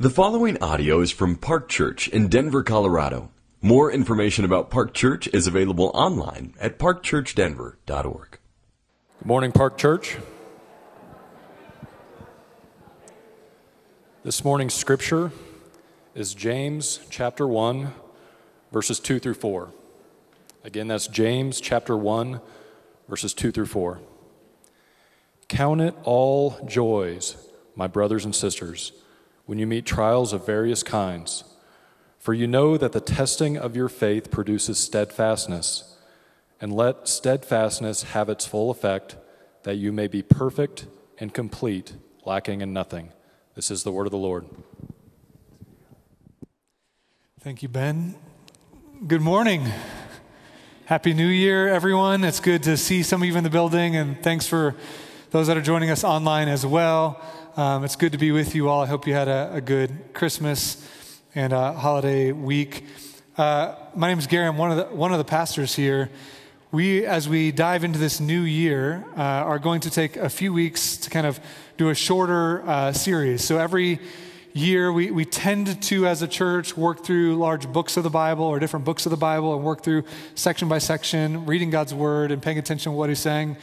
The following audio is from Park Church in Denver, Colorado. More information about Park Church is available online at parkchurchdenver.org. Good morning, Park Church. This morning's scripture is James chapter 1, verses 2 through 4. Again, that's James chapter 1, verses 2 through 4. Count it all joys, my brothers and sisters, when you meet trials of various kinds, for you know that the testing of your faith produces steadfastness. And let steadfastness have its full effect, that you may be perfect and complete, lacking in nothing. This is the word of the Lord. Thank you, Ben. Good morning. Happy New Year, everyone. It's good to see some of you in the building, and thanks for those that are joining us online as well. Um, it's good to be with you all. I hope you had a, a good Christmas and a holiday week. Uh, my name is Gary. I'm one of the, one of the pastors here. We, as we dive into this new year, uh, are going to take a few weeks to kind of do a shorter uh, series. So every year, we, we tend to, as a church, work through large books of the Bible or different books of the Bible and work through section by section, reading God's word and paying attention to what He's saying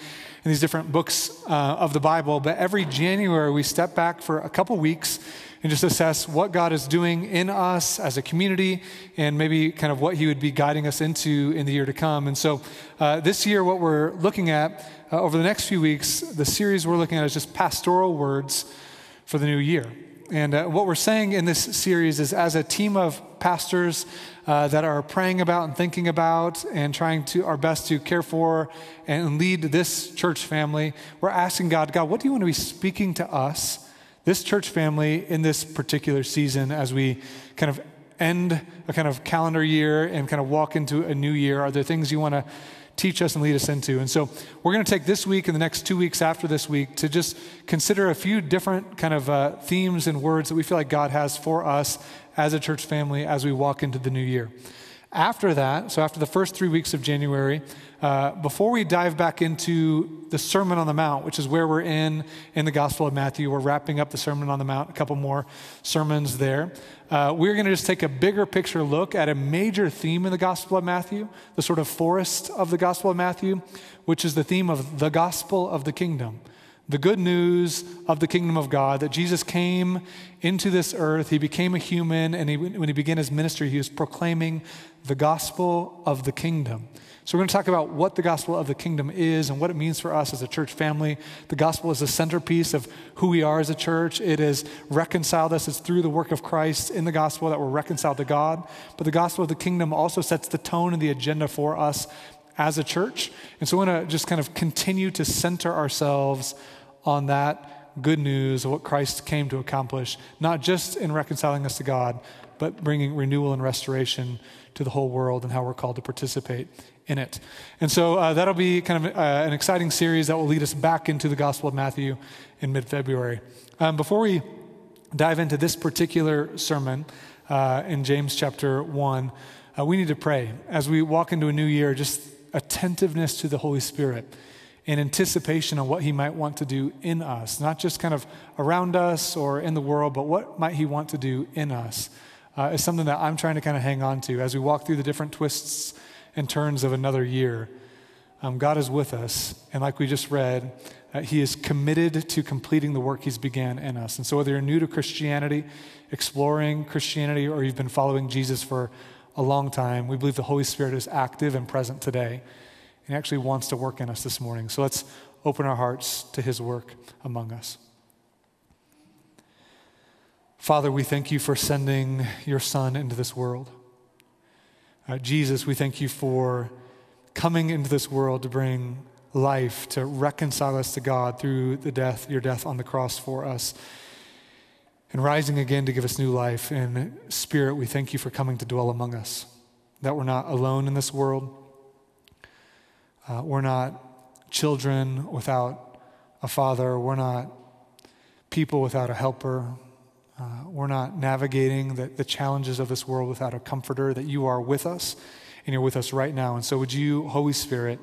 in these different books uh, of the Bible. But every January, we step back for a couple weeks and just assess what God is doing in us as a community and maybe kind of what He would be guiding us into in the year to come. And so uh, this year, what we're looking at uh, over the next few weeks, the series we're looking at is just pastoral words for the new year. And uh, what we're saying in this series is as a team of pastors uh, that are praying about and thinking about and trying to our best to care for and lead this church family, we're asking God, God, what do you want to be speaking to us, this church family, in this particular season as we kind of end a kind of calendar year and kind of walk into a new year? Are there things you want to teach us and lead us into. And so we're going to take this week and the next two weeks after this week to just consider a few different kind of uh, themes and words that we feel like God has for us as a church family as we walk into the new year. After that, so after the first three weeks of January, uh, before we dive back into the Sermon on the Mount, which is where we're in in the Gospel of Matthew, we're wrapping up the Sermon on the Mount, a couple more sermons there. Uh, we're going to just take a bigger picture look at a major theme in the Gospel of Matthew, the sort of forest of the Gospel of Matthew, which is the theme of the gospel of the kingdom the good news of the kingdom of God that Jesus came into this earth, he became a human, and he, when he began his ministry, he was proclaiming the gospel of the kingdom. So, we're going to talk about what the gospel of the kingdom is and what it means for us as a church family. The gospel is the centerpiece of who we are as a church. It has reconciled us. It's through the work of Christ in the gospel that we're reconciled to God. But the gospel of the kingdom also sets the tone and the agenda for us as a church. And so, we want to just kind of continue to center ourselves on that good news of what Christ came to accomplish, not just in reconciling us to God, but bringing renewal and restoration to the whole world and how we're called to participate in it. And so uh, that'll be kind of uh, an exciting series that will lead us back into the Gospel of Matthew in mid February. Um, before we dive into this particular sermon uh, in James chapter 1, uh, we need to pray as we walk into a new year, just attentiveness to the Holy Spirit in anticipation of what he might want to do in us, not just kind of around us or in the world, but what might he want to do in us, uh, is something that I'm trying to kind of hang on to as we walk through the different twists and turns of another year. Um, God is with us, and like we just read, uh, He is committed to completing the work He's began in us. And so, whether you're new to Christianity, exploring Christianity, or you've been following Jesus for a long time, we believe the Holy Spirit is active and present today. He actually wants to work in us this morning. So let's open our hearts to his work among us. Father, we thank you for sending your son into this world. Uh, Jesus, we thank you for coming into this world to bring life, to reconcile us to God through the death, your death on the cross for us, and rising again to give us new life. In spirit, we thank you for coming to dwell among us, that we're not alone in this world uh, we're not children without a father. We're not people without a helper. Uh, we're not navigating the, the challenges of this world without a comforter, that you are with us and you're with us right now. And so, would you, Holy Spirit,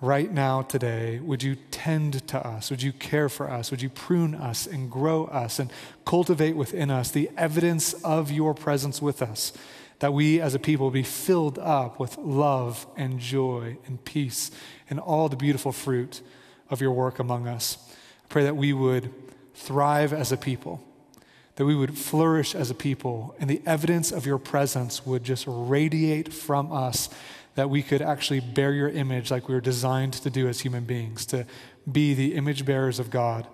right now, today, would you tend to us? Would you care for us? Would you prune us and grow us and cultivate within us the evidence of your presence with us? That we as a people be filled up with love and joy and peace and all the beautiful fruit of your work among us. I pray that we would thrive as a people, that we would flourish as a people, and the evidence of your presence would just radiate from us that we could actually bear your image like we were designed to do as human beings, to be the image bearers of God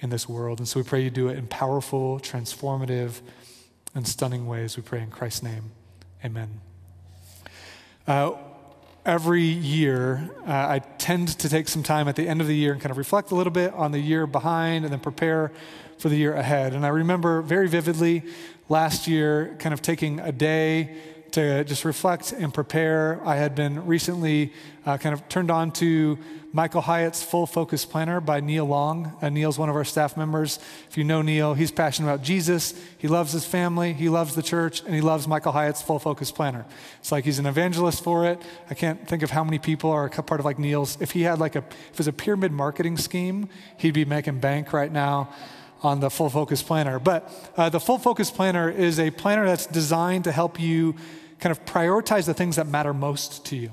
in this world. And so we pray you do it in powerful, transformative, and stunning ways. We pray in Christ's name. Amen. Uh, every year, uh, I tend to take some time at the end of the year and kind of reflect a little bit on the year behind and then prepare for the year ahead. And I remember very vividly last year kind of taking a day to just reflect and prepare. I had been recently uh, kind of turned on to Michael Hyatt's Full Focus Planner by Neil Long. Uh, Neil's one of our staff members. If you know Neil, he's passionate about Jesus. He loves his family, he loves the church, and he loves Michael Hyatt's Full Focus Planner. It's like he's an evangelist for it. I can't think of how many people are a part of like Neil's. If he had like a, if it was a pyramid marketing scheme, he'd be making bank right now on the Full Focus Planner. But uh, the Full Focus Planner is a planner that's designed to help you kind of prioritize the things that matter most to you.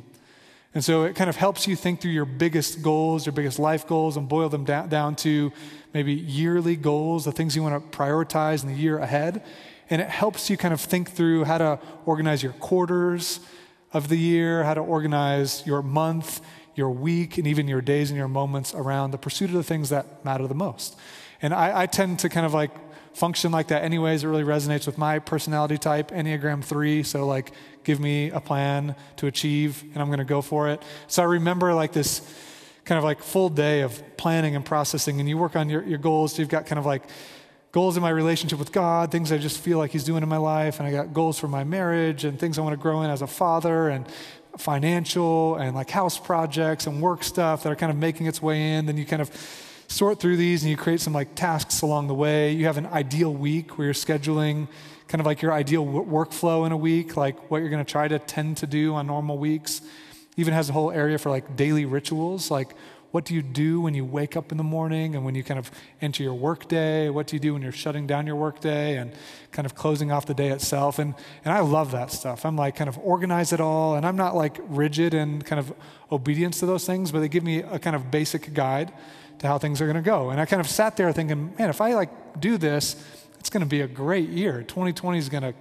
And so it kind of helps you think through your biggest goals, your biggest life goals, and boil them down, down to maybe yearly goals, the things you want to prioritize in the year ahead. And it helps you kind of think through how to organize your quarters of the year, how to organize your month, your week, and even your days and your moments around the pursuit of the things that matter the most. And I, I tend to kind of like function like that anyways. It really resonates with my personality type, Enneagram 3. So, like, give me a plan to achieve, and I'm going to go for it. So, I remember like this kind of like full day of planning and processing, and you work on your, your goals. So, you've got kind of like goals in my relationship with God, things I just feel like He's doing in my life, and I got goals for my marriage and things I want to grow in as a father, and financial and like house projects and work stuff that are kind of making its way in. Then you kind of sort through these and you create some like tasks along the way. You have an ideal week where you're scheduling kind of like your ideal w- workflow in a week, like what you're going to try to tend to do on normal weeks. Even has a whole area for like daily rituals, like what do you do when you wake up in the morning and when you kind of enter your workday? What do you do when you're shutting down your workday and kind of closing off the day itself? And, and I love that stuff. I'm like kind of organize it all, and I'm not like rigid and kind of obedience to those things, but they give me a kind of basic guide to how things are going to go. And I kind of sat there thinking, man, if I like do this, it's going to be a great year. 2020 is going to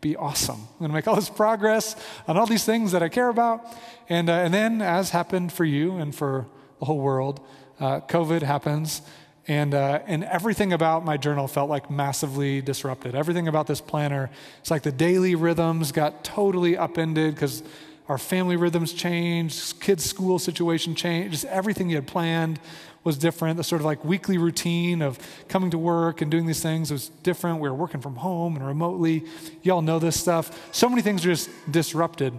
be awesome. I'm going to make all this progress on all these things that I care about. And, uh, and then, as happened for you and for the whole world, uh, COVID happens. And, uh, and everything about my journal felt like massively disrupted. Everything about this planner, it's like the daily rhythms got totally upended because our family rhythms changed, kids' school situation changed, just everything you had planned was different. The sort of like weekly routine of coming to work and doing these things was different. We were working from home and remotely. Y'all know this stuff. So many things are just disrupted.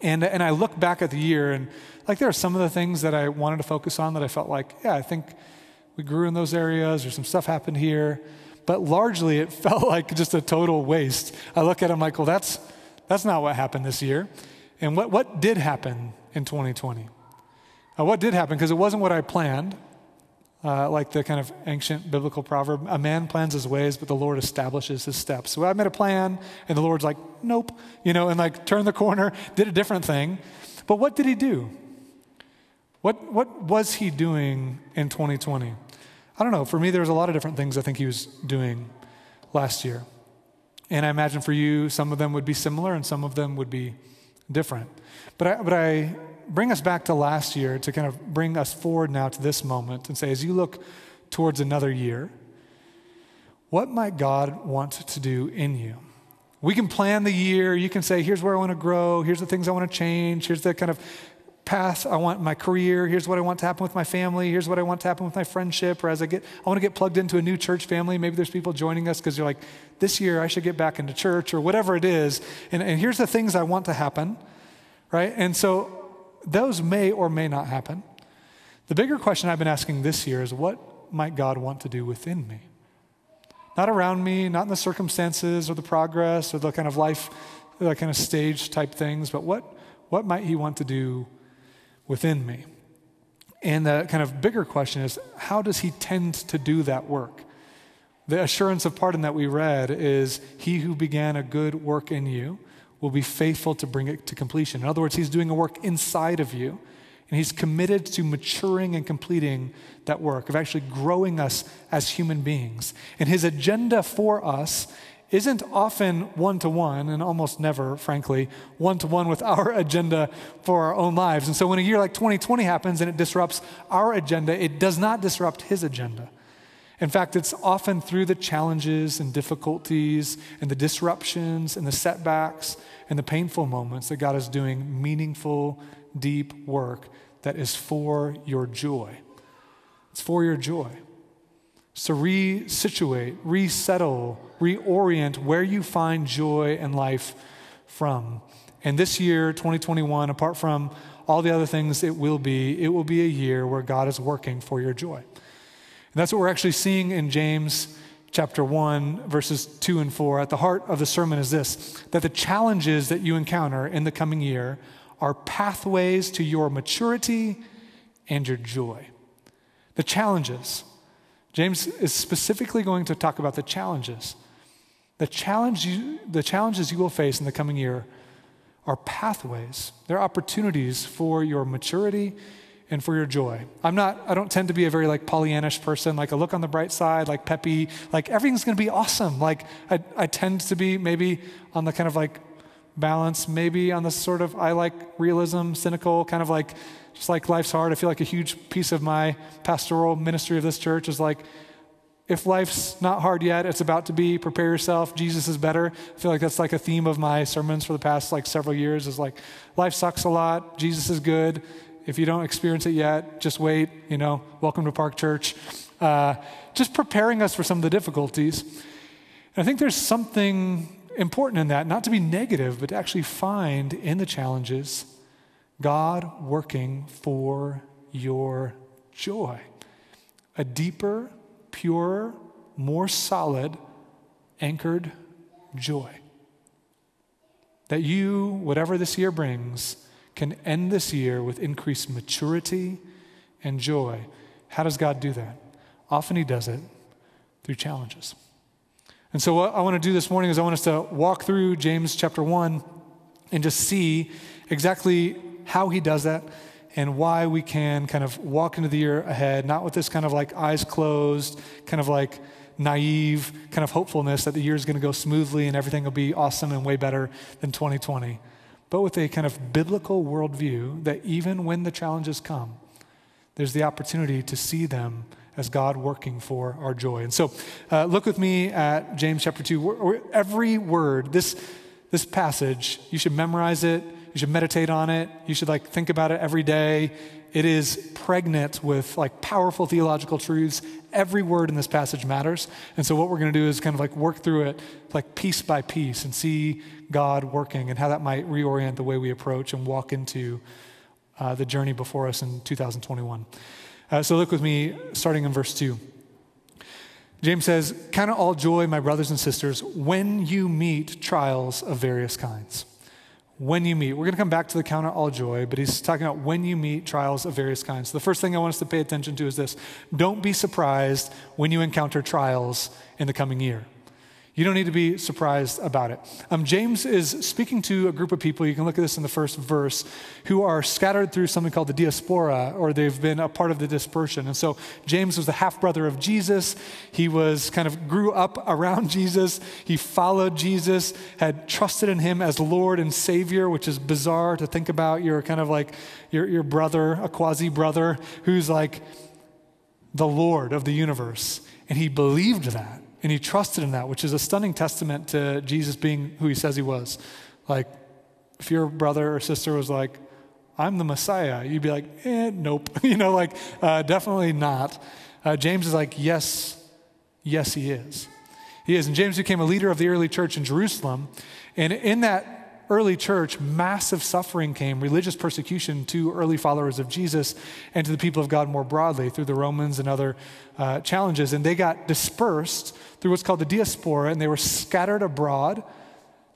And, and I look back at the year and like there are some of the things that I wanted to focus on that I felt like, yeah, I think we grew in those areas or some stuff happened here. But largely it felt like just a total waste. I look at it, I'm like, well, that's, that's not what happened this year. And what, what did happen in 2020? Uh, what did happen? Because it wasn't what I planned, uh, like the kind of ancient biblical proverb a man plans his ways, but the Lord establishes his steps. So I made a plan, and the Lord's like, nope, you know, and like turned the corner, did a different thing. But what did he do? What, what was he doing in 2020? I don't know. For me, there's a lot of different things I think he was doing last year. And I imagine for you, some of them would be similar and some of them would be different. But I, but I bring us back to last year to kind of bring us forward now to this moment and say, as you look towards another year, what might God want to do in you? We can plan the year. You can say, here's where I want to grow. Here's the things I want to change. Here's the kind of path I want my career. Here's what I want to happen with my family. Here's what I want to happen with my friendship. Or as I get, I want to get plugged into a new church family. Maybe there's people joining us because you're like, this year I should get back into church or whatever it is. And, and here's the things I want to happen, right? And so those may or may not happen. The bigger question I've been asking this year is what might God want to do within me? Not around me, not in the circumstances or the progress or the kind of life, the kind of stage type things, but what, what might He want to do within me. And the kind of bigger question is how does he tend to do that work? The assurance of pardon that we read is He who began a good work in you will be faithful to bring it to completion. In other words, He's doing a work inside of you, and He's committed to maturing and completing that work, of actually growing us as human beings. And His agenda for us isn't often one to one, and almost never, frankly, one to one with our agenda for our own lives. And so when a year like 2020 happens and it disrupts our agenda, it does not disrupt His agenda. In fact, it's often through the challenges and difficulties and the disruptions and the setbacks and the painful moments that God is doing meaningful, deep work that is for your joy. It's for your joy. So resituate, resettle, reorient where you find joy and life from. And this year, 2021, apart from all the other things it will be, it will be a year where God is working for your joy. And that's what we're actually seeing in James chapter 1, verses 2 and 4. At the heart of the sermon is this that the challenges that you encounter in the coming year are pathways to your maturity and your joy. The challenges. James is specifically going to talk about the challenges. The, challenge you, the challenges you will face in the coming year are pathways, they're opportunities for your maturity and for your joy. I'm not, I don't tend to be a very like Pollyannish person, like a look on the bright side, like peppy, like everything's gonna be awesome. Like I, I tend to be maybe on the kind of like balance, maybe on the sort of I like realism, cynical, kind of like just like life's hard. I feel like a huge piece of my pastoral ministry of this church is like, if life's not hard yet, it's about to be. Prepare yourself. Jesus is better. I feel like that's like a theme of my sermons for the past like several years. Is like life sucks a lot. Jesus is good. If you don't experience it yet, just wait. You know, welcome to Park Church. Uh, just preparing us for some of the difficulties. And I think there's something important in that, not to be negative, but to actually find in the challenges God working for your joy. A deeper, purer, more solid, anchored joy. That you, whatever this year brings, can end this year with increased maturity and joy. How does God do that? Often He does it through challenges. And so, what I want to do this morning is I want us to walk through James chapter 1 and just see exactly how He does that and why we can kind of walk into the year ahead, not with this kind of like eyes closed, kind of like naive kind of hopefulness that the year is going to go smoothly and everything will be awesome and way better than 2020 but with a kind of biblical worldview that even when the challenges come, there's the opportunity to see them as God working for our joy. And so, uh, look with me at James chapter 2. Every word, this, this passage, you should memorize it, you should meditate on it, you should like think about it every day. It is pregnant with like powerful theological truths. Every word in this passage matters. And so, what we're going to do is kind of like work through it like piece by piece and see God working and how that might reorient the way we approach and walk into uh, the journey before us in 2021. Uh, so, look with me starting in verse 2. James says, Count it all joy, my brothers and sisters, when you meet trials of various kinds when you meet. We're going to come back to the count of all joy, but he's talking about when you meet trials of various kinds. The first thing I want us to pay attention to is this don't be surprised when you encounter trials in the coming year. You don't need to be surprised about it. Um, James is speaking to a group of people, you can look at this in the first verse, who are scattered through something called the diaspora, or they've been a part of the dispersion. And so James was the half brother of Jesus. He was kind of grew up around Jesus. He followed Jesus, had trusted in him as Lord and Savior, which is bizarre to think about. You're kind of like your, your brother, a quasi brother, who's like the Lord of the universe. And he believed that. And he trusted in that, which is a stunning testament to Jesus being who he says he was. Like, if your brother or sister was like, I'm the Messiah, you'd be like, eh, nope. you know, like, uh, definitely not. Uh, James is like, yes, yes, he is. He is. And James became a leader of the early church in Jerusalem. And in that early church, massive suffering came, religious persecution to early followers of Jesus and to the people of God more broadly through the Romans and other uh, challenges. And they got dispersed through what's called the diaspora, and they were scattered abroad.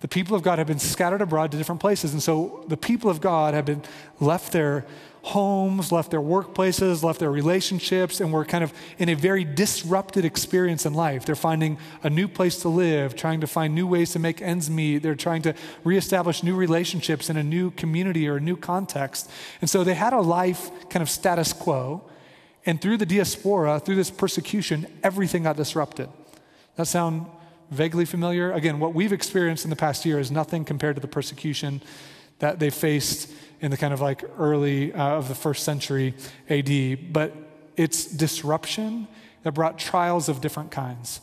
The people of God have been scattered abroad to different places. And so the people of God have been left there homes, left their workplaces, left their relationships, and were kind of in a very disrupted experience in life. They're finding a new place to live, trying to find new ways to make ends meet. They're trying to reestablish new relationships in a new community or a new context. And so they had a life kind of status quo. And through the diaspora, through this persecution, everything got disrupted. That sound vaguely familiar? Again, what we've experienced in the past year is nothing compared to the persecution that they faced in the kind of like early uh, of the first century AD, but it's disruption that brought trials of different kinds.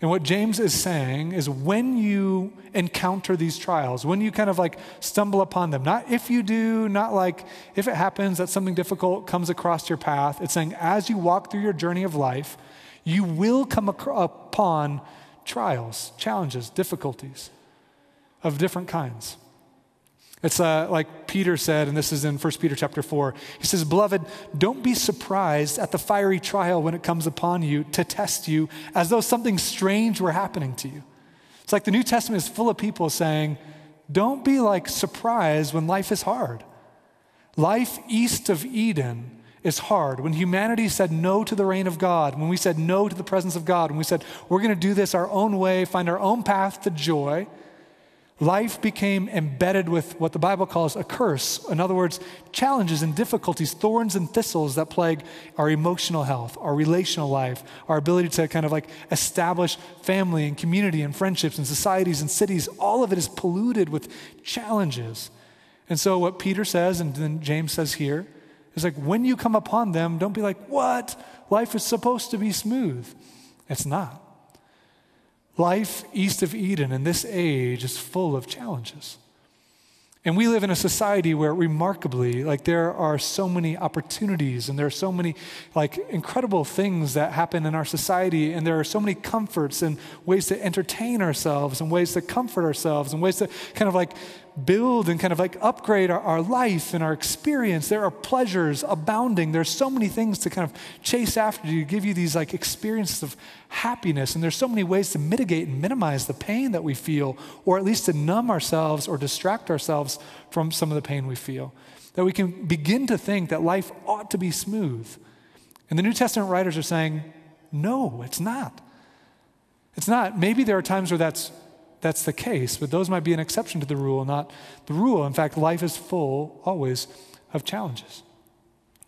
And what James is saying is when you encounter these trials, when you kind of like stumble upon them, not if you do, not like if it happens that something difficult comes across your path, it's saying as you walk through your journey of life, you will come upon trials, challenges, difficulties of different kinds. It's uh, like Peter said, and this is in 1 Peter chapter 4. He says, Beloved, don't be surprised at the fiery trial when it comes upon you to test you as though something strange were happening to you. It's like the New Testament is full of people saying, Don't be like surprised when life is hard. Life east of Eden is hard. When humanity said no to the reign of God, when we said no to the presence of God, when we said we're going to do this our own way, find our own path to joy, life became embedded with what the Bible calls a curse. In other words, challenges and difficulties, thorns and thistles that plague our emotional health, our relational life, our ability to kind of like establish family and community and friendships and societies and cities. All of it is polluted with challenges. And so, what Peter says, and then James says here, is like when you come upon them, don't be like, what? Life is supposed to be smooth. It's not. Life east of Eden in this age is full of challenges. And we live in a society where remarkably, like there are so many opportunities and there are so many like incredible things that happen in our society and there are so many comforts and ways to entertain ourselves and ways to comfort ourselves and ways to kind of like build and kind of like upgrade our, our life and our experience. There are pleasures abounding. There's so many things to kind of chase after to give you these like experiences of happiness. And there's so many ways to mitigate and minimize the pain that we feel, or at least to numb ourselves or distract ourselves from some of the pain we feel. That we can begin to think that life ought to be smooth. And the New Testament writers are saying, no, it's not. It's not. Maybe there are times where that's that's the case, but those might be an exception to the rule, not the rule. In fact, life is full always of challenges.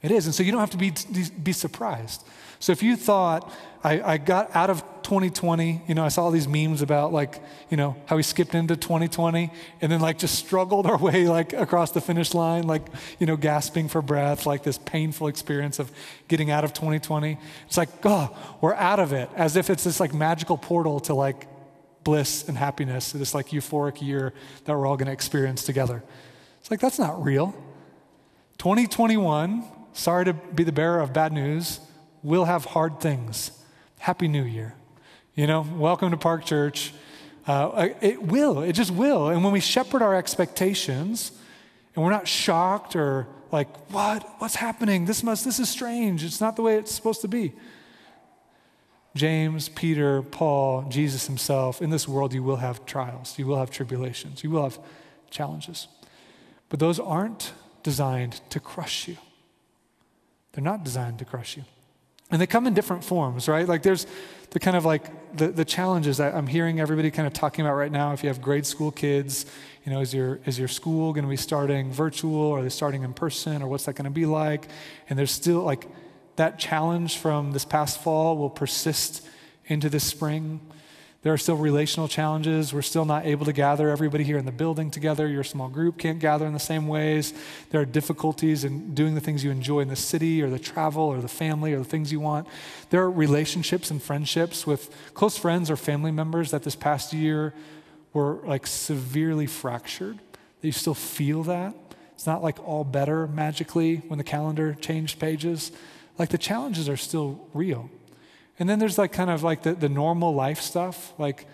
It is. And so you don't have to be, be surprised. So if you thought, I, I got out of 2020, you know, I saw all these memes about like, you know, how we skipped into 2020 and then like just struggled our way like across the finish line, like, you know, gasping for breath, like this painful experience of getting out of 2020. It's like, oh, we're out of it, as if it's this like magical portal to like bliss and happiness, this like euphoric year that we're all going to experience together. It's like, that's not real. 2021, sorry to be the bearer of bad news, we'll have hard things. Happy New Year. You know, welcome to Park Church. Uh, it will, it just will. And when we shepherd our expectations and we're not shocked or like, what? What's happening? This must, this is strange. It's not the way it's supposed to be. James, Peter, Paul, Jesus himself, in this world you will have trials, you will have tribulations, you will have challenges. But those aren't designed to crush you. They're not designed to crush you. And they come in different forms, right? Like there's the kind of like the, the challenges that I'm hearing everybody kind of talking about right now. If you have grade school kids, you know, is your, is your school going to be starting virtual? Or are they starting in person? Or what's that going to be like? And there's still like that challenge from this past fall will persist into this spring. There are still relational challenges. We're still not able to gather everybody here in the building together. Your small group can't gather in the same ways. There are difficulties in doing the things you enjoy in the city or the travel or the family or the things you want. There are relationships and friendships with close friends or family members that this past year were like severely fractured. That you still feel that. It's not like all better magically when the calendar changed pages like the challenges are still real. And then there's like kind of like the, the normal life stuff. Like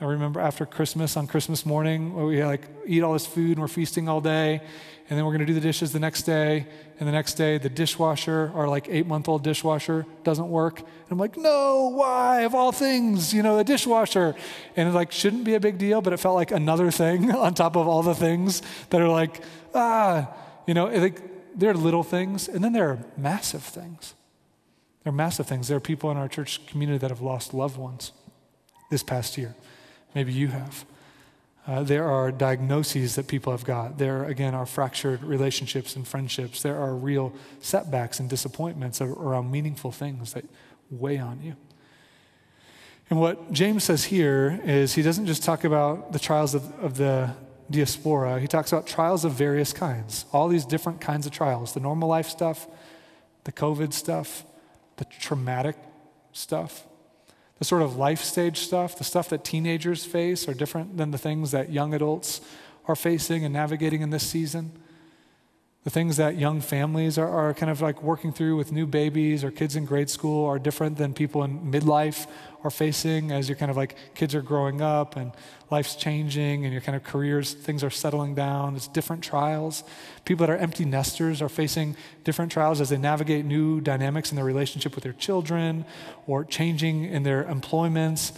I remember after Christmas on Christmas morning, we like eat all this food and we're feasting all day. And then we're to do the dishes the next day. And the next day, the dishwasher, our like eight month old dishwasher, doesn't work. And I'm like, no, why? Of all things, you know, the dishwasher. And it like shouldn't be a big deal, but it felt like another thing on top of all the things that are like, ah, you know, like there are little things, and then there are massive things. There are massive things. There are people in our church community that have lost loved ones this past year. Maybe you have. Uh, there are diagnoses that people have got. There, again, are fractured relationships and friendships. There are real setbacks and disappointments around meaningful things that weigh on you. And what James says here is he doesn't just talk about the trials of, of the diaspora, he talks about trials of various kinds, all these different kinds of trials the normal life stuff, the COVID stuff, the traumatic stuff, the sort of life stage stuff, the stuff that teenagers face, are different than the things that young adults are facing and navigating in this season. The things that young families are, are kind of like working through with new babies or kids in grade school are different than people in midlife are facing as you're kind of like kids are growing up and life's changing and your kind of careers, things are settling down. It's different trials. People that are empty nesters are facing different trials as they navigate new dynamics in their relationship with their children or changing in their employments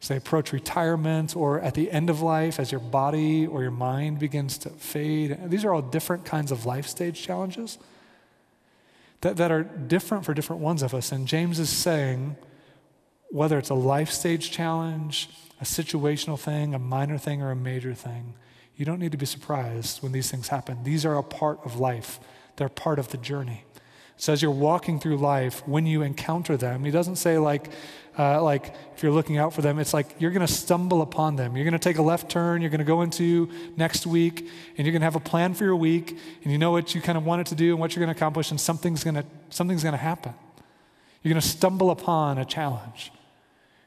as they approach retirement or at the end of life as your body or your mind begins to fade. These are all different kinds of life stage challenges that, that are different for different ones of us. And James is saying, whether it's a life stage challenge, a situational thing, a minor thing, or a major thing, you don't need to be surprised when these things happen. These are a part of life, they're part of the journey. So as you're walking through life, when you encounter them, he doesn't say like, uh, like if you're looking out for them, it's like you're going to stumble upon them. You're going to take a left turn. You're going to go into next week, and you're going to have a plan for your week, and you know what you kind of wanted to do and what you're going to accomplish, and something's going to something's going to happen. You're going to stumble upon a challenge,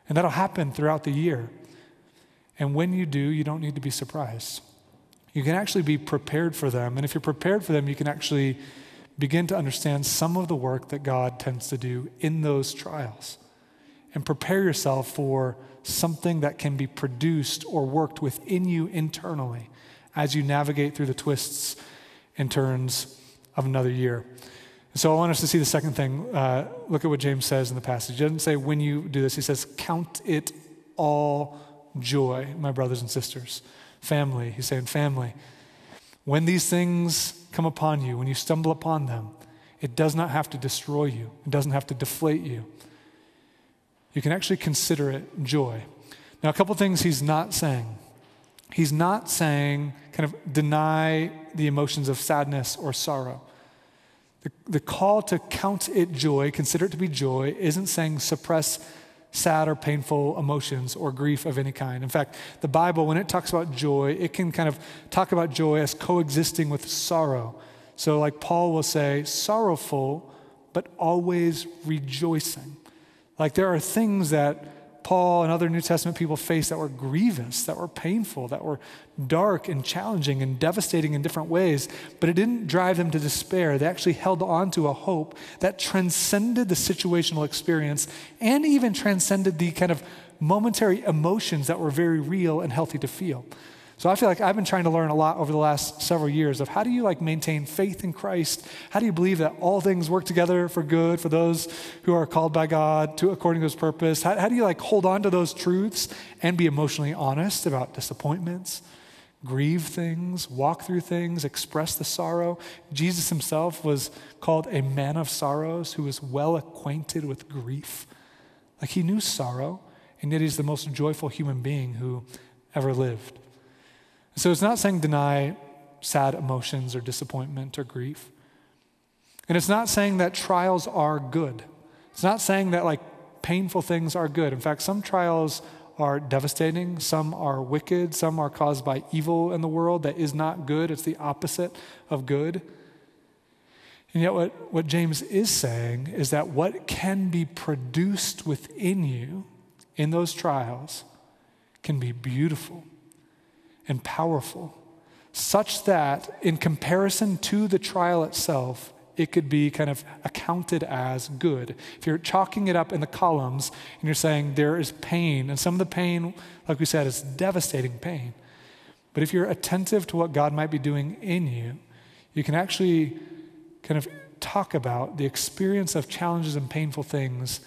and that'll happen throughout the year. And when you do, you don't need to be surprised. You can actually be prepared for them, and if you're prepared for them, you can actually begin to understand some of the work that God tends to do in those trials and prepare yourself for something that can be produced or worked within you internally as you navigate through the twists and turns of another year. so I want us to see the second thing. Uh, look at what James says in the passage. He doesn't say when you do this, he says, Count it all joy, my brothers and sisters. Family, he's saying, family. When these things come upon you, when you stumble upon them, it does not have to destroy you, it doesn't have to deflate you. You can actually consider it joy. Now, a couple things he's not saying. He's not saying, kind of deny the emotions of sadness or sorrow. The, the call to count it joy, consider it to be joy, isn't saying suppress sad or painful emotions or grief of any kind. In fact, the Bible, when it talks about joy, it can kind of talk about joy as coexisting with sorrow. So, like Paul will say, sorrowful, but always rejoicing. Like there are things that Paul and other New Testament people faced that were grievous, that were painful, that were dark and challenging and devastating in different ways, but it didn't drive them to despair. They actually held on to a hope that transcended the situational experience and even transcended the kind of momentary emotions that were very real and healthy to feel. So I feel like I've been trying to learn a lot over the last several years of how do you like maintain faith in Christ? How do you believe that all things work together for good for those who are called by God to according to his purpose? How, how do you like hold on to those truths and be emotionally honest about disappointments? Grieve things, walk through things, express the sorrow. Jesus himself was called a man of sorrows who was well acquainted with grief. Like he knew sorrow, and yet he's the most joyful human being who ever lived. So it's not saying deny sad emotions or disappointment or grief. And it's not saying that trials are good. It's not saying that like painful things are good. In fact, some trials are devastating, some are wicked, some are caused by evil in the world that is not good. It's the opposite of good. And yet, what, what James is saying is that what can be produced within you in those trials can be beautiful and powerful, such that in comparison to the trial itself, it could be kind of accounted as good. If you're chalking it up in the columns and you're saying there is pain, and some of the pain, like we said, is devastating pain. But if you're attentive to what God might be doing in you, you can actually kind of talk about the experience of challenges and painful things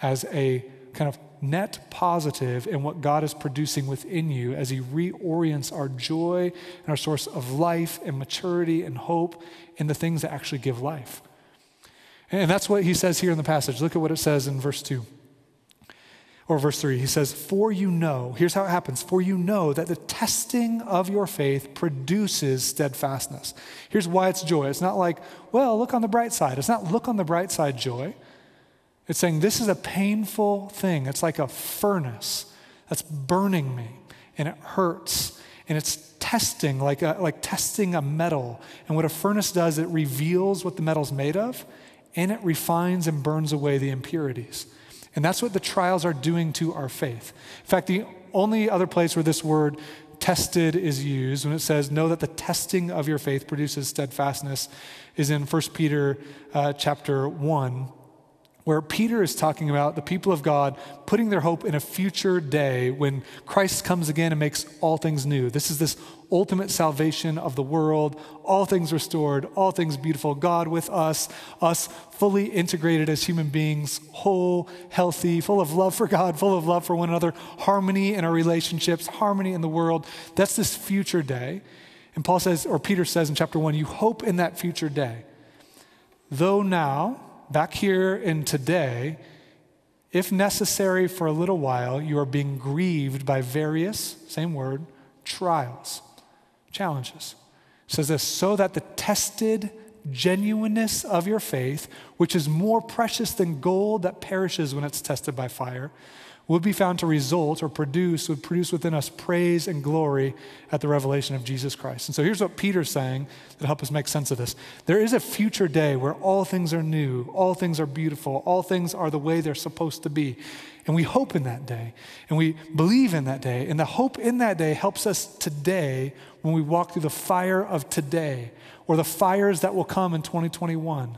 as a kind of net positive in what God is producing within you as He reorients our joy and our source of life and maturity and hope in the things that actually give life. And that's what He says here in the passage. Look at what it says in verse 2 or verse 3. He says, For you know, here's how it happens for you know that the testing of your faith produces steadfastness. Here's why it's joy. It's not like, well, look on the bright side. It's not look on the bright side joy. It's saying this is a painful thing. It's like a furnace that's burning me and it hurts and it's testing, like, a, like testing a metal. And what a furnace does, it reveals what the metal's made of and it refines and burns away the impurities. And that's what the trials are doing to our faith. In fact, the only other place where this word tested is used when it says, Know that the testing of your faith produces steadfastness is in 1 Peter uh, chapter 1 where Peter is talking about the people of God putting their hope in a future day when Christ comes again and makes all things new. This is this ultimate salvation of the world, all things restored, all things beautiful, God with us, us fully integrated as human beings, whole, healthy, full of love for God, full of love for one another, harmony in our relationships, harmony in the world. That's this future day. And Paul says, or Peter says in chapter one, you hope in that future day. Though now, back here in today, if necessary for a little while, you are being grieved by various, same word, trials, challenges. It says this, so that the tested genuineness of your faith, which is more precious than gold that perishes when it's tested by fire, would be found to result or produce, would produce within us praise and glory at the revelation of Jesus Christ. And so here's what Peter's saying that help us make sense of this. There is a future day where all things are new, all things are beautiful, all things are the way they're supposed to be. And we hope in that day, and we believe in that day. And the hope in that day helps us today when we walk through the fire of today or the fires that will come in 2021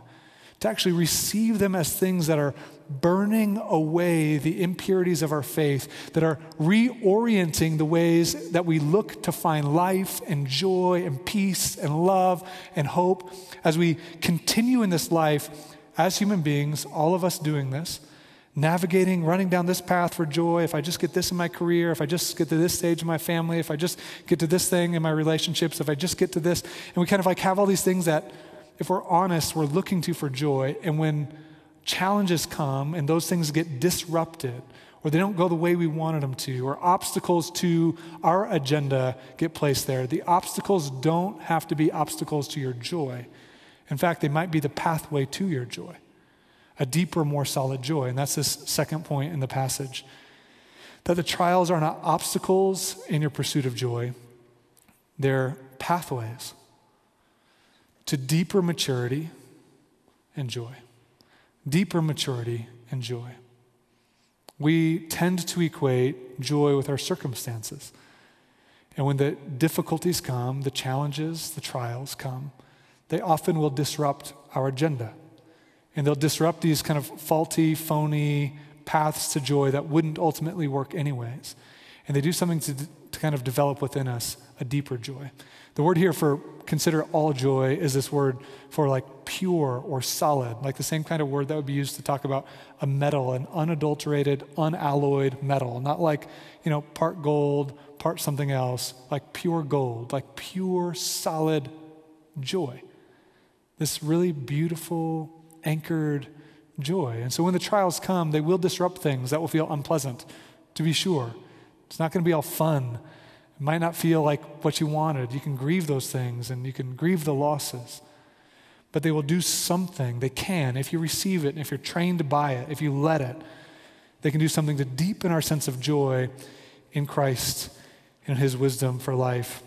to actually receive them as things that are burning away the impurities of our faith, that are reorienting the ways that we look to find life and joy and peace and love and hope as we continue in this life as human beings, all of us doing this. Navigating, running down this path for joy. If I just get this in my career, if I just get to this stage in my family, if I just get to this thing in my relationships, if I just get to this, and we kind of like have all these things that, if we're honest, we're looking to for joy. And when challenges come and those things get disrupted or they don't go the way we wanted them to, or obstacles to our agenda get placed there, the obstacles don't have to be obstacles to your joy. In fact, they might be the pathway to your joy, a deeper, more solid joy. And that's this second point in the passage that the trials are not obstacles in your pursuit of joy, they're pathways to deeper maturity and joy deeper maturity and joy. We tend to equate joy with our circumstances. And when the difficulties come, the challenges, the trials come, they often will disrupt our agenda. And they'll disrupt these kind of faulty, phony paths to joy that wouldn't ultimately work anyways. And they do something to, to kind of develop within us a deeper joy. The word here for consider all joy is this word for like pure or solid, like the same kind of word that would be used to talk about a metal, an unadulterated, unalloyed metal, not like, you know, part gold, part something else, like pure gold, like pure, solid joy. This really beautiful, anchored joy. And so when the trials come, they will disrupt things that will feel unpleasant, to be sure. It's not going to be all fun it might not feel like what you wanted. You can grieve those things and you can grieve the losses. But they will do something. They can, if you receive it, and if you're trained by it, if you let it, they can do something to deepen our sense of joy in Christ and His wisdom for life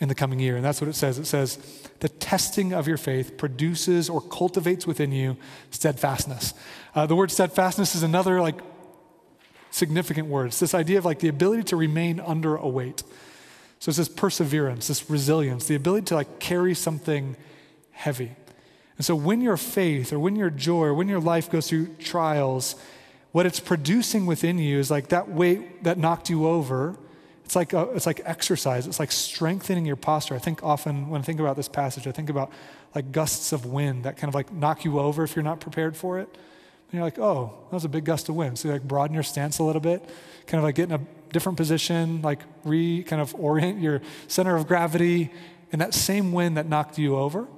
in the coming year. And that's what it says. It says, the testing of your faith produces or cultivates within you steadfastness. Uh, the word steadfastness is another like significant words. This idea of like the ability to remain under a weight. So it's this perseverance, this resilience, the ability to like carry something heavy. And so when your faith or when your joy or when your life goes through trials, what it's producing within you is like that weight that knocked you over. It's like, a, it's like exercise. It's like strengthening your posture. I think often when I think about this passage, I think about like gusts of wind that kind of like knock you over if you're not prepared for it. You're like, oh, that was a big gust of wind. So you like broaden your stance a little bit, kind of like get in a different position, like re kind of orient your center of gravity. And that same wind that knocked you over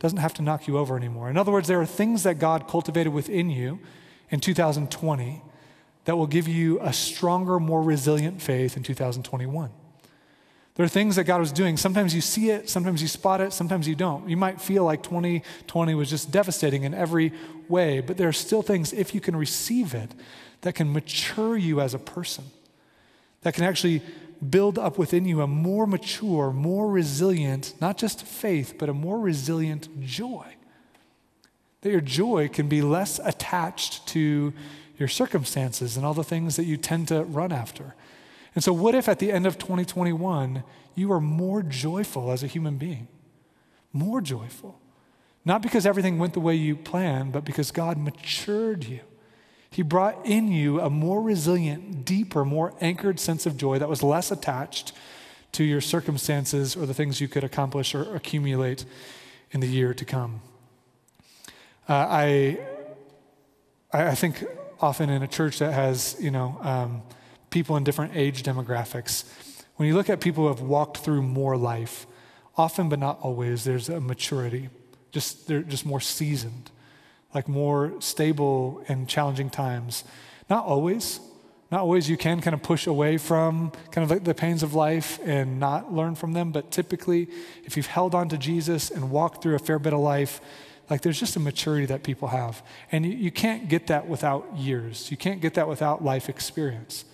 doesn't have to knock you over anymore. In other words, there are things that God cultivated within you in 2020 that will give you a stronger, more resilient faith in 2021. There are things that God was doing. Sometimes you see it, sometimes you spot it, sometimes you don't. You might feel like 2020 was just devastating in every way, but there are still things, if you can receive it, that can mature you as a person, that can actually build up within you a more mature, more resilient, not just faith, but a more resilient joy. That your joy can be less attached to your circumstances and all the things that you tend to run after. And so, what if at the end of 2021, you are more joyful as a human being? More joyful. Not because everything went the way you planned, but because God matured you. He brought in you a more resilient, deeper, more anchored sense of joy that was less attached to your circumstances or the things you could accomplish or accumulate in the year to come. Uh, I, I think often in a church that has, you know, um, people in different age demographics. When you look at people who have walked through more life, often but not always, there's a maturity. Just they're just more seasoned, like more stable in challenging times. Not always. Not always you can kind of push away from kind of like the pains of life and not learn from them, but typically, if you've held on to Jesus and walked through a fair bit of life, like there's just a maturity that people have. And you, you can't get that without years. You can't get that without life experience.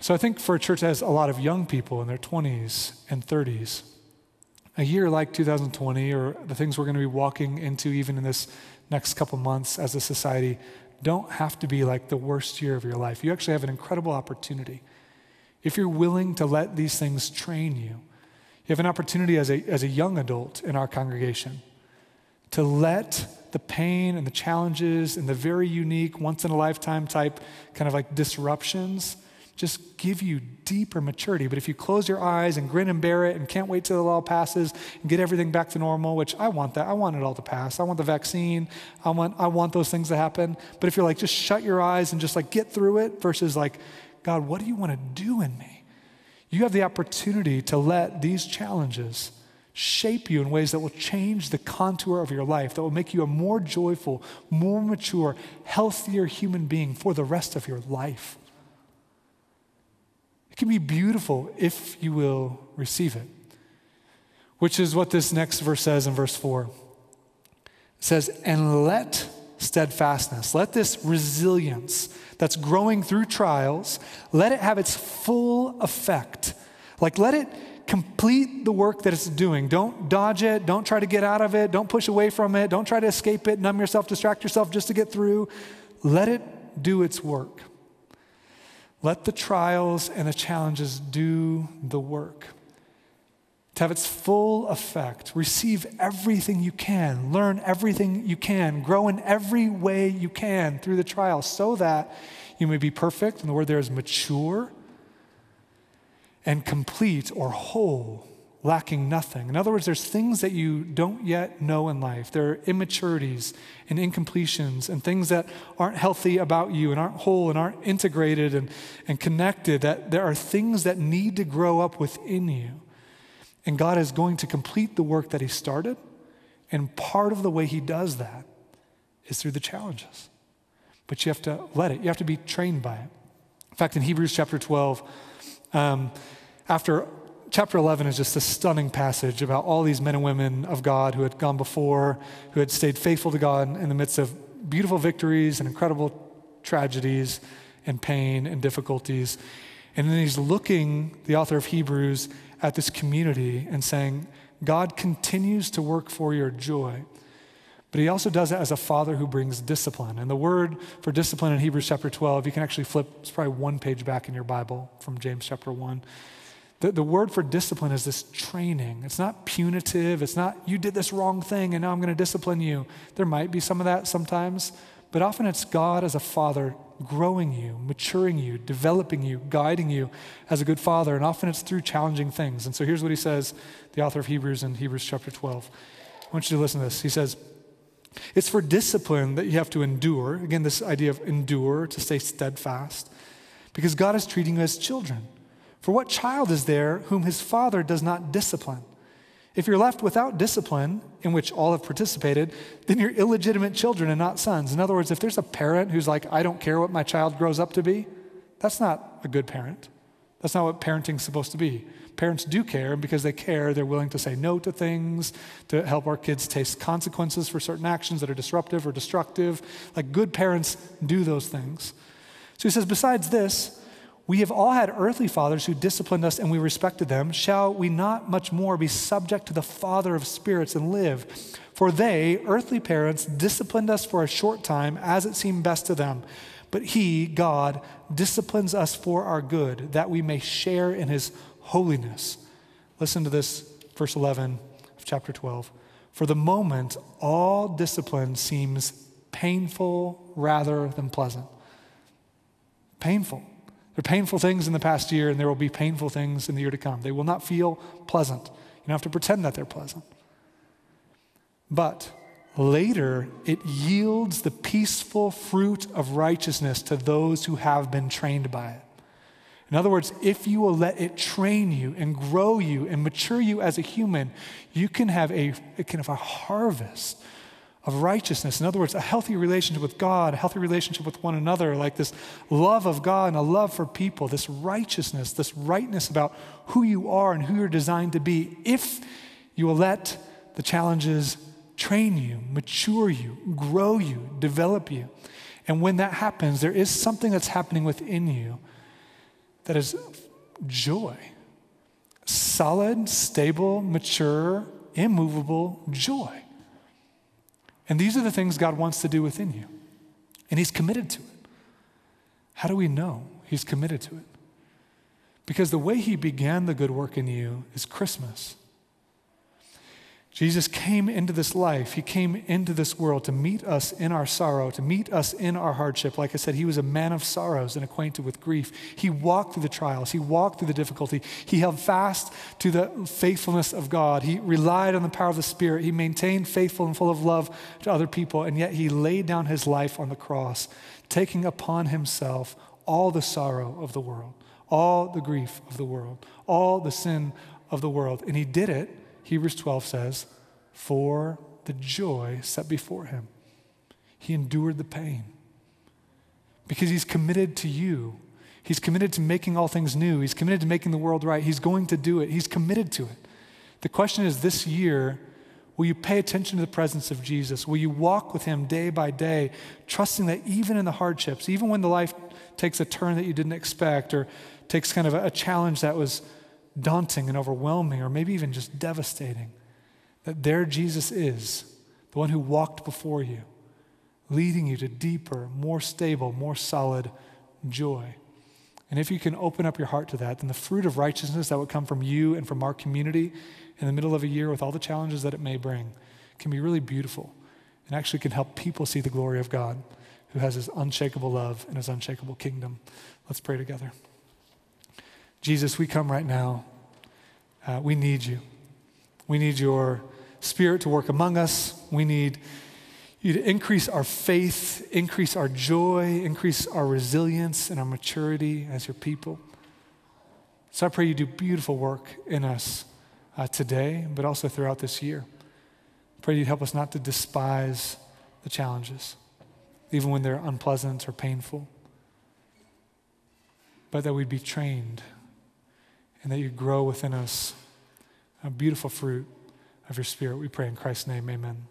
So I think for a church that has a lot of young people in their 20s and 30s, a year like 2020 or the things we're going to be walking into even in this next couple months as a society don't have to be like the worst year of your life. You actually have an incredible opportunity. If you're willing to let these things train you, you have an opportunity as a, as a young adult in our congregation to let the pain and the challenges and the very unique, once in a lifetime type kind of like disruptions just give you deeper maturity. But if you close your eyes and grin and bear it and can't wait till it all passes and get everything back to normal, which I want that. I want it all to pass. I want the vaccine. I want, I want those things to happen. But if you're like, just shut your eyes and just like get through it versus like, God, what do you want to do in me? You have the opportunity to let these challenges shape you in ways that will change the contour of your life, that will make you a more joyful, more mature, healthier human being for the rest of your life can be beautiful if you will receive it, which is what this next verse says in verse 4. It says, And let steadfastness, let this resilience that's growing through trials, let it have its full effect. Like, let it complete the work that it's doing. Don't dodge it. Don't try to get out of it. Don't push away from it. Don't try to escape it, numb yourself, distract yourself just to get through. Let it do its work. Let the trials and the challenges do the work. To have its full effect, receive everything you can, learn everything you can, grow in every way you can through the trial, so that you may be perfect, and the word there is mature, and complete or whole lacking nothing. In other words, there's things that you don't yet know in life. There are immaturities and incompletions and things that aren't healthy about you and aren't whole and aren't integrated and, and connected. That there are things that need to grow up within you. And God is going to complete the work that He started. And part of the way He does that is through the challenges. But you have to let it, you have to be trained by it. In fact, in Hebrews chapter 12, um, after chapter 11 is just a stunning passage about all these men and women of God who had gone before, who had stayed faithful to God in the midst of beautiful victories and incredible tragedies and pain and difficulties. And then he's looking, the author of Hebrews, at this community and saying, God continues to work for your joy. But he also does it as a father who brings discipline. And the word for discipline in Hebrews chapter 12, you can actually flip, it's probably one page back in your Bible from James chapter 1. The, the word for discipline is this training. It's not punitive. It's not, you did this wrong thing and now I'm going to discipline you. There might be some of that sometimes, but often it's God as a father growing you, maturing you, developing you, guiding you as a good father. And often it's through challenging things. And so here's what he says, the author of Hebrews in Hebrews chapter 12. I want you to listen to this. He says, It's for discipline that you have to endure. Again, this idea of endure, to stay steadfast, because God is treating you as children. For what child is there whom his father does not discipline? If you're left without discipline, in which all have participated, then you're illegitimate children and not sons. In other words, if there's a parent who's like, I don't care what my child grows up to be, that's not a good parent. That's not what parenting's supposed to be. Parents do care, and because they care, they're willing to say no to things, to help our kids taste consequences for certain actions that are disruptive or destructive. Like good parents do those things. So he says, besides this, we have all had earthly fathers who disciplined us and we respected them. Shall we not much more be subject to the Father of spirits and live? For they, earthly parents, disciplined us for a short time as it seemed best to them. But He, God, disciplines us for our good, that we may share in His holiness. Listen to this, verse 11 of chapter 12. For the moment, all discipline seems painful rather than pleasant. Painful. There are painful things in the past year, and there will be painful things in the year to come. They will not feel pleasant. You don't have to pretend that they're pleasant. But later, it yields the peaceful fruit of righteousness to those who have been trained by it. In other words, if you will let it train you and grow you and mature you as a human, you can have a, kind of a harvest of righteousness. In other words, a healthy relationship with God, a healthy relationship with one another, like this love of God and a love for people, this righteousness, this rightness about who you are and who you're designed to be, if you will let the challenges train you, mature you, grow you, develop you. And when that happens, there is something that's happening within you that is joy. Solid, stable, mature, immovable joy. And these are the things God wants to do within you. And He's committed to it. How do we know He's committed to it? Because the way He began the good work in you is Christmas. Jesus came into this life, He came into this world to meet us in our sorrow, to meet us in our hardship. Like I said, He was a man of sorrows and acquainted with grief. He walked through the trials, He walked through the difficulty. He held fast to the faithfulness of God. He relied on the power of the Spirit. He maintained faithful and full of love to other people, and yet He laid down His life on the cross, taking upon Himself all the sorrow of the world, all the grief of the world, all the sin of the world. And He did it Hebrews 12 says, for the joy set before him. He endured the pain because he's committed to you. He's committed to making all things new. He's committed to making the world right. He's going to do it. He's committed to it. The question is this year, will you pay attention to the presence of Jesus? Will you walk with him day by day, trusting that even in the hardships, even when the life takes a turn that you didn't expect or takes kind of a challenge that was daunting and overwhelming, or maybe even just devastating, that there Jesus is, the one who walked before you, leading you to deeper, more stable, more solid joy. And if you can open up your heart to that, then the fruit of righteousness that would come from you and from our community in the middle of a year with all the challenges that it may bring can be really beautiful and actually can help people see the glory of God who has his unshakable love and his unshakable kingdom. Let's pray together. Jesus, we come right now. Uh, we need you. We need your spirit to work among us. We need you to increase our faith, increase our joy, increase our resilience and our maturity as your people. So I pray you do beautiful work in us uh, today, but also throughout this year. I pray you help us not to despise the challenges, even when they're unpleasant or painful, but that we'd be trained and that you grow within us a beautiful fruit of your spirit. We pray in Christ's name, amen.